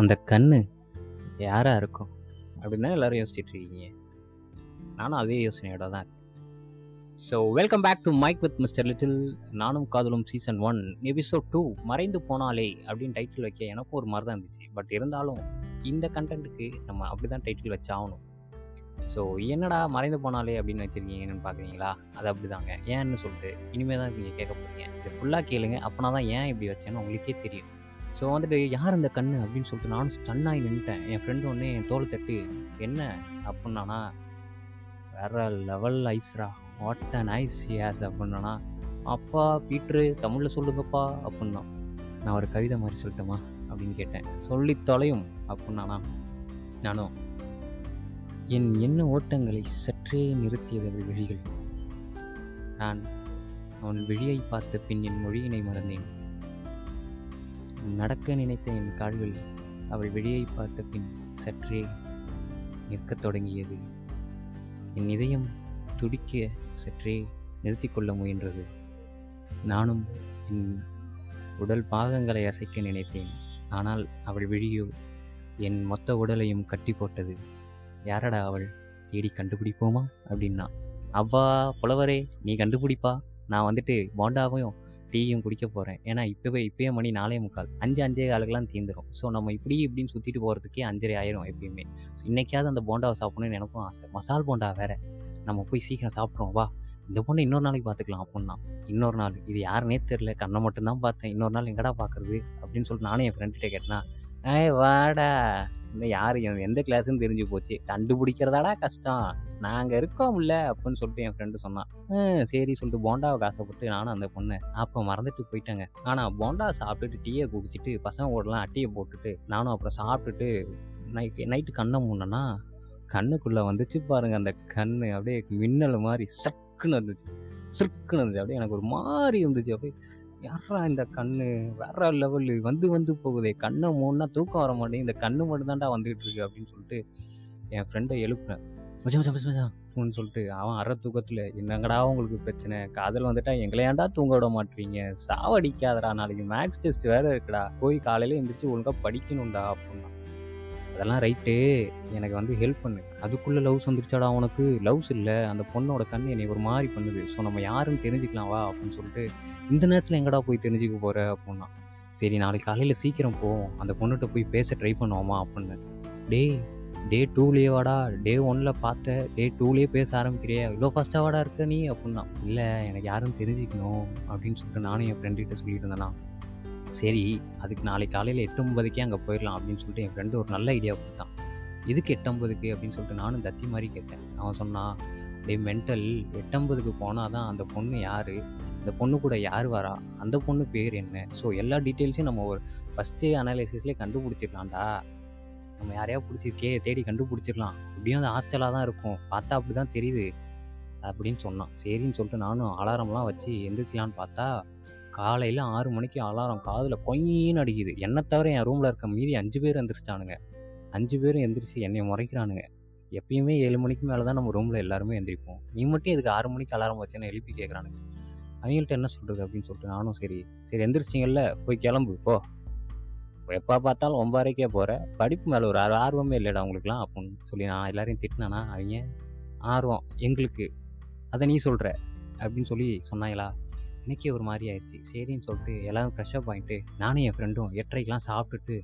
அந்த கண்ணு யாராக இருக்கும்? அப்படின்னு தான் எல்லோரும் யோசிச்சுட்டு இருக்கீங்க. நானும் அதே யோசனையோட தான் இருக்கேன். So welcome back to mic with mister little நானும் காதலும் சீசன் ஒன் எபிசோட் டூ மறைந்து போனாலே அப்படின்னு டைட்டில் வைக்க எனக்கும் ஒரு மாதிரி தான் இருந்துச்சு. பட் இருந்தாலும் இந்த கண்டென்ட்டுக்கு நம்ம அப்படி தான் டைட்டில் வச்சாகணும். ஸோ என்னடா மறைந்து போனாலே அப்படின்னு வச்சுருக்கீங்கன்னு பார்க்குறீங்களா அது அப்படி தாங்க ஏன்னு சொல்லிட்டு இனிமேல் தான் நீங்கள் கேட்க போகிறீங்க இது ஃபுல்லாக கேளுங்க. அப்போனா தான் ஏன் இப்படி வச்சேன்னு உங்களுக்கே தெரியும். ஸோ வந்துட்டு யார் இந்த கண்ணு? அப்படின்னு சொல்லிட்டு நானும் ஸ்டன் நின்றுட்டேன் என் ஃப்ரெண்டு ஒன்று என் தோல் தட்டு என்ன? அப்படின்னானா வேற லெவல் ஐஸ்ரா வாட் அன் ஐஸ் யாஸ் அப்படின்னா அப்பா பீட்ரு தமிழில் சொல்லுங்கப்பா அப்படின்னா நான் ஒரு கவிதை மாதிரி சொல்லட்டுமா? அப்படின்னு கேட்டேன். சொல்லி தொலையும் அப்படின்னானா நானும் என் எண்ண ஓட்டங்களை சற்றே நிறுத்தியதவள் விழிகள். நான் அவன் விழியை பார்த்த பின் என் மொழியினை மறந்தேன். நடக்க நினைத்த என் கால்கள் அவள் வெளியை பார்த்த பின் சற்றே நிற்கத் தொடங்கியது. என் இதயம் துடிக்க சற்றே நிறுத்திக் கொள்ள முயன்றது. நானும் என் உடல் பாகங்களை அசைக்க நினைத்தேன். ஆனால் அவள் விழியோ என் மொத்த உடலையும் கட்டி போட்டது. யாரடா அவள்? தேடி கண்டுபிடிப்போமா? அப்படின்னா அவ்வா புலவரே நீ கண்டுபிடிப்பா. நான் வந்துட்டு போண்டாவையும் டீயும் குடிக்க போகிறேன் ஏன்னா இப்போவே இப்போயே மணி நாலே முக்கால். அஞ்சு அஞ்சே காலுக்கெல்லாம் தீந்துடும் ஸோ நம்ம இப்படி இப்படின்னு சுற்றிட்டு போகிறதுக்கே அஞ்சரை ஆயிரும் எப்பயுமே. ஸோ இன்றைக்காவது அந்த போண்டாவை சாப்பிடணும்னு எனக்கும் ஆசை. மசால் போண்டா வேறு. நம்ம போய் சீக்கிரம் சாப்பிட்ருவோம் வா இந்த பொண்ணு இன்னொரு நாளைக்கு பார்த்துக்கலாம் அப்படின்னா. இன்னொரு நாள். இது யாருன்னே தெரில கண்ணை மட்டும்தான் பார்த்தேன். இன்னொரு நாள் எங்கடா பார்க்குறது? அப்படின்னு சொல்லிட்டு நானும் என் ஃப்ரெண்ட்கிட்ட கேட்டேன்னா ஏய் வாடா. இந்த யார் எந்த கிளாஸ்ன்னு தெரிஞ்சு போச்சு. கண்டுபிடிக்கிறதாடா கஷ்டம். நாங்கள் இருக்கோம்ல அப்படின்னு சொல்லிட்டு என் ஃப்ரெண்டு சொன்னான். சரி சொல்லிட்டு போண்டாவை காசைப்பட்டு நானும் அந்த பொண்ணு அப்போ மறந்துட்டு போயிட்டாங்க. ஆனால் போண்டா சாப்பிட்டுட்டு டீயை குடிச்சிட்டு பசங்க கூடலாம் அட்டியை போட்டுட்டு நானும் அப்புறம் சாப்பிட்டுட்டு நைட்டு நைட்டு கண்ணை மூடனா கண்ணுக்குள்ளே வந்துச்சு பாருங்க அந்த கண்ணு. அப்படியே மின்னல் மாதிரி சக்குன்னு இருந்துச்சு சிறுக்குன்னு இருந்துச்சு அப்படியே எனக்கு ஒரு மாதிரி இருந்துச்சு. அப்படியே யாரா இந்த கண்ணு? வேற லெவலு வந்து வந்து போகுதே. கண்ணை மூணுனா தூக்கம் வர மாட்டேங்குது. இந்த கண்ணு மட்டும் தான்டா வந்துகிட்டு இருக்கு அப்படின்னு சொல்லிட்டு என் ஃப்ரெண்டை எழுப்புனேன். மச்சான் மச்சான் மச்சான் சொல்லிட்டு அவன் அற தூக்கத்தில் என்னங்கடா உங்களுக்கு பிரச்சனை? காதல் வந்துட்டா எங்களை ஏன்டா தூங்க விட மாட்டீங்க? சாவடிக்காதடா நாளைக்கு மேக்ஸ் டெஸ்ட் வேற இருக்குடா. போய் காலையில் எழுந்திரிச்சு ஒழுங்காக படிக்கணும்டா அப்படின்னா. அதெல்லாம் ரைட்டு. எனக்கு வந்து ஹெல்ப் பண்ணு. அதுக்குள்ளே லவ்ஸ் வந்துருச்சாடா உனக்கு? லவ்ஸ் இல்லை. அந்த பொண்ணோட கண் என்னை ஒரு மாதிரி பண்ணுது. ஸோ நம்ம யாருன்னு தெரிஞ்சுக்கலாம் வா அப்படின்னு சொல்லிட்டு இந்த நேரத்தில் எங்கடா போய் தெரிஞ்சுக்க போகிற அப்படின்னா சரி நாளைக்கு காலையில் சீக்கிரம் போவோம் அந்த பொண்ணுகிட்ட போய் பேச ட்ரை பண்ணுவோமா அப்படின்னு. டே டே டூலேயே வாடா. டே ஒனில் பார்த்த டே டூலேயே பேச ஆரம்பிக்கிறியா. இவ்வளோ ஃபஸ்ட்டாக வாடா இருக்க நீ அப்படின்னா இல்லை எனக்கு யாரும் தெரிஞ்சுக்கணும் அப்படின்னு சொல்லிட்டு நானும் என் ஃப்ரெண்டுகிட்ட சொல்லிட்டு இருந்தேனா சரி அதுக்கு நாளைக்கு காலையில் எட்டு ஒன்பதுக்கே அங்கே போயிடலாம் அப்படின்னு சொல்லிட்டு என் ஃப்ரெண்டு ஒரு நல்ல ஐடியா கொடுத்தான். எதுக்கு எட்டம்பதுக்கு அப்படின்னு சொல்லிட்டு நானும் தத்தி மாதிரி கேட்டேன். அவன் சொன்னான் டே மென்டல் எட்டம்பதுக்கு போனால் தான் அந்த பொண்ணு யார்? இந்த பொண்ணு கூட யார் வரா? அந்த பொண்ணு பேர் என்ன? ஸோ எல்லா டீட்டெயில்ஸையும் நம்ம ஒரு ஃபஸ்ட்டு அனாலிசிஸ்லேயே கண்டுபிடிச்சிடலாம்டா நம்ம யாரையா பிடிச்சி கே தேடி கண்டுபிடிச்சிடலாம் இப்படியும் அந்த ஹாஸ்டலாக தான் இருக்கும். பார்த்தா அப்படி தான் தெரியுது. அப்படின்னு சொன்னான். சரின்னு சொல்லிட்டு நானும் அலாரம்லாம் வச்சு எந்திரிக்கலான்னு பார்த்தா காலையில் ஆறு மணிக்கு அலாரம் காதில் கொயின்னு அடிக்குது. என்னை தவிர என் ரூமில் இருக்க மீதி அஞ்சு பேர் எந்திரிச்சிட்டானுங்க. அஞ்சு பேரும் எந்திரிச்சு என்னை முறைக்கிறானுங்க. எப்பயுமே ஏழு மணிக்கு மேலே தான் நம்ம ரூமில் எல்லாருமே எந்திரிப்போம். நீ மட்டும் இதுக்கு ஆறு மணிக்கு அலாரம் வச்சேன்னு எழுப்பி கேட்குறானுங்க அவங்கள்ட்ட என்ன சொல்கிறது அப்படின்னு சொல்லிட்டு நானும் சரி சரி எந்திரிச்சிங்கல்ல போய் கிளம்பு போ. எப்போ பார்த்தாலும் ஒம்பாரைக்கே போகிற படிப்பு மேலே ஒரு ஆர்வமே இல்லைடா உங்களுக்குலாம் அப்படின்னு சொல்லி நான் எல்லாரையும் திட்டினேன்னா அவங்க ஆர்வம் எங்களுக்கு. அதை நீ சொல்கிற அப்படின்னு சொல்லி சொன்னாங்களா? எனக்கே ஒரு மாதிரி ஆயிடுச்சு சரின்னு சொல்லிட்டு எல்லாரும் ஃப்ரெஷ்ஷப் ஆகிட்டு நானும் என் ஃப்ரெண்டும் எட்டரைக்கெலாம் சாப்பிட்டுட்டு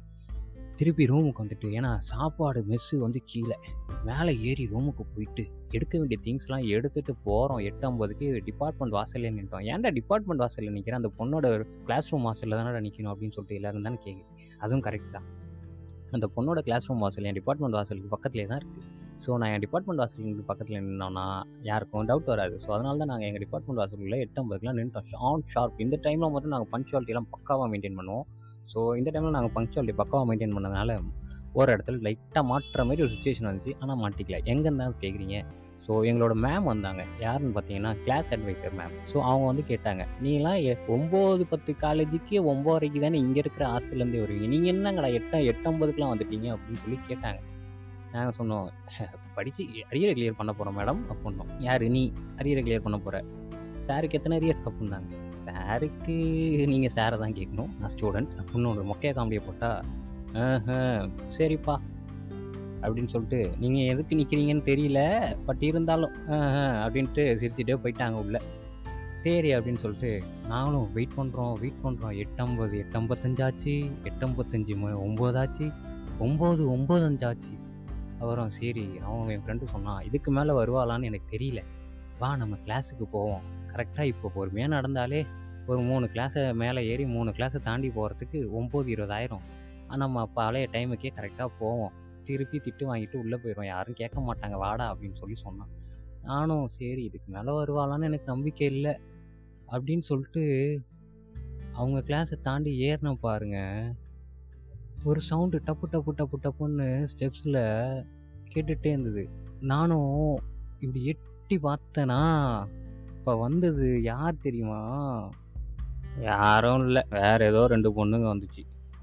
திருப்பி ரூமுக்கு வந்துட்டு ஏன்னா சாப்பாடு மெஸ்ஸு வந்து கீழே. மேலே ஏறி ரூமுக்கு போயிட்டு எடுக்க வேண்டிய திங்ஸ்லாம் எடுத்துகிட்டு போகிறோம் எட்டு ஐம்பதுக்கு டிபார்ட்மெண்ட் வாசல்லே நின்றோம். ஏன்டா டிபார்ட்மெண்ட் வாசலில் நிற்கிறேன் அந்த பொண்ணோட கிளாஸ் ரூம் வாசலில் தானடா நிற்கணும் அப்படின்னு சொல்லிட்டு எல்லாரும் தானே கேட்குது அதுவும் கரெக்ட் தான். அந்த பொண்ணோட கிளாஸ் ரூம் வாசல் என் டிபார்ட்மெண்ட் வாசலுக்கு பக்கத்துலேயே தான் இருக்குது ஸோ நான் என் டிபார்ட்மெண்ட் வாசலுக்கு பக்கத்தில் நின்னோன்னா யாருக்கும் டவுட் வராது. ஸோ அதனால தான் நாங்கள் எங்கள் டிபார்ட்மெண்ட் வாசலுக்குள்ள எட்டு ஐம்பதுக்குலாம் நின்றுட்டோம் ஷார்ட் ஷார்ப் இந்த டைமில் மட்டும் நாங்கள் பங்க்சுவாலிட்டிலாம் பக்காவாக மெயின்டைன் பண்ணுவோம். ஸோ இந்த டைமில் நாங்கள் பங்க்சுவாலிட்டி பக்காவாக மெயின்டைன் பண்ணதுனால ஒரு இடத்துல லைட்டாக மாட்டுற மாதிரி ஒரு சுச்சுவேஷன் வந்துச்சு. ஆனால் மாட்டிக்கல. எங்கேருந்து தான் கேட்குறீங்க ஸோ எங்களோட மேம் வந்தாங்க. யாருன்னு பார்த்தீங்கன்னா கிளாஸ் அட்வைசர் மேம் ஸோ அவங்க வந்து கேட்டாங்க நீங்களாம் எ- ஒம்பது பத்து காலேஜுக்கு ஒம்போதரைக்கு தானே இங்கே இருக்கிற ஹாஸ்டல்லேருந்தே வருவீங்க. நீங்கள் என்னங்கடா எட்டு எட்டம்பதுக்குலாம் வந்துட்டீங்க? அப்படின்னு சொல்லி கேட்டாங்க. நாங்கள் சொன்னோம் படித்து அரியரை கிளியர் பண்ண போகிறோம் மேடம் அப்படின்னோம். யார்? நீ அரியரை கிளியர் பண்ண போகிற சாருக்கு எத்தனை அரியர் அப்படின்னாங்க. சாருக்கு நீங்கள் சாரை தான் கேட்கணும் நான் ஸ்டூடெண்ட் அப்படின்னு ஒரு மொக்கைய காமெடியை போட்டால் சரிப்பா அப்படின்னு சொல்லிட்டு நீங்கள் எதுக்கு நிற்கிறீங்கன்னு தெரியல பட் இருந்தாலும் அப்படின்ட்டு சிரிச்சுட்டே போயிட்டாங்க உள்ள. சரி அப்படின்னு சொல்லிட்டு நாங்களும் வெயிட் பண்ணுறோம் வெயிட் பண்ணுறோம் எட்டம்பது எட்டம்பத்தஞ்சாச்சு எட்டம்பத்தஞ்சு ஒம்பதாச்சு ஒம்போதாச்சு ஒம்பது அஞ்சாச்சு. அப்புறம் சரி அவன் என் ஃப்ரெண்டு சொன்னான் இதுக்கு மேலே வருவாளான்னு எனக்கு தெரியல. வா நம்ம கிளாஸுக்கு போவோம். கரெக்டாக இப்போ பொறுமையாக நடந்தாலே ஒரு மூணு கிளாஸை மேலே ஏறி மூணு கிளாஸை தாண்டி போகிறதுக்கு ஒம்பது இருபதாயிரம் ஆனால் நம்ம பழைய டைமுக்கே கரெக்டாக போவோம். திருப்பி திட்டு வாங்கிட்டு உள்ளே போயிடுவோம் யாரும் கேட்க மாட்டாங்க. வாடா அப்படின்னு சொல்லி சொன்னான். நானும் சரி இதுக்கு மேலே வருவாளான்னு எனக்கு நம்பிக்கை இல்லை. அப்படின்னு சொல்லிட்டு அவங்க கிளாஸை தாண்டி ஏறின பாருங்கள் ஒரு சவுண்டு டப்பு டப்பு டப்பு டப்புன்னு ஸ்டெப்ஸில் கேட்டுகிட்டே இருந்தது. நானும் இப்படி எட்டி பார்த்தேனா இப்போ வந்தது யார் தெரியுமா? யாரும் இல்லை. வேற ஏதோ ரெண்டு பொண்ணுங்க வந்துச்சு.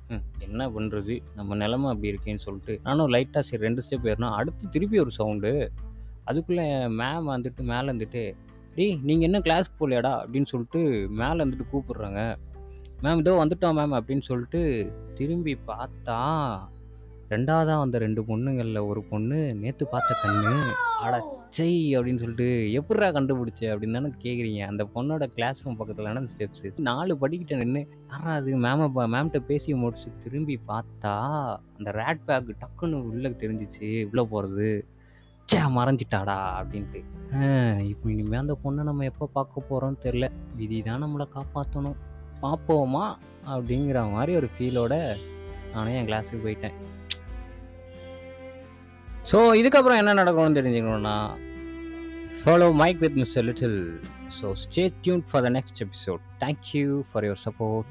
ம், என்ன பண்ணுறது நம்ம நிலமை அப்படி இருக்கேன்னு சொல்லிட்டு. நானும் லைட்டாக சரி ரெண்டு ஸ்டெப் ஏறினா அடுத்து திருப்பி ஒரு சவுண்டு அதுக்குள்ளே மேம் வந்துட்டு மேலே இருந்துட்டு டேய் நீங்கள் என்ன கிளாஸ்க்கு போகலையாடா அப்படின்னு சொல்லிட்டு மேலே இருந்துட்டு கூப்பிடுறாங்க. மேம் இதோ வந்துட்டோம் மேம் அப்படின்னு சொல்லிட்டு திரும்பி பார்த்தா ரெண்டாவதாக வந்த ரெண்டு பொண்ணுங்களில் ஒரு பொண்ணு நேற்று பார்த்த கண்ணு. அடச்சை அப்படின்னு சொல்லிட்டு எப்படிடா கண்டுபிடிச்ச? அப்படின்னு தானே கேட்குறீங்க அந்த பொண்ணோட கிளாஸ் ரூம் பக்கத்தில் அந்த ஸ்டெப்ஸ் நாலு படிக்கிட்ட நின்று யாரா அது மேம மேம்கிட்ட பேசி முடிச்சு திரும்பி பார்த்தா அந்த ரேட் பேக் டக்குன்னு உள்ளே தெரிஞ்சிச்சு. உள்ளே போகிறது ச்சே மறைஞ்சிட்டாடா அப்படின்ட்டு. இப்போ இனிமேல் அந்த பொண்ணை நம்ம எப்போ பார்க்க போகிறோம்னு தெரில. விதி தான் நம்மளை காப்பாற்றணும் பார்ப்போமா அப்படிங்கிற மாதிரி ஒரு ஃபீலோட நானே என் கிளாஸுக்கு போயிட்டேன். ஸோ இதுக்கப்புறம் என்ன நடக்கணும்னு தெரிஞ்சுக்கணும்னா follow mic with mister little so stay tuned for the next episode thank you for your support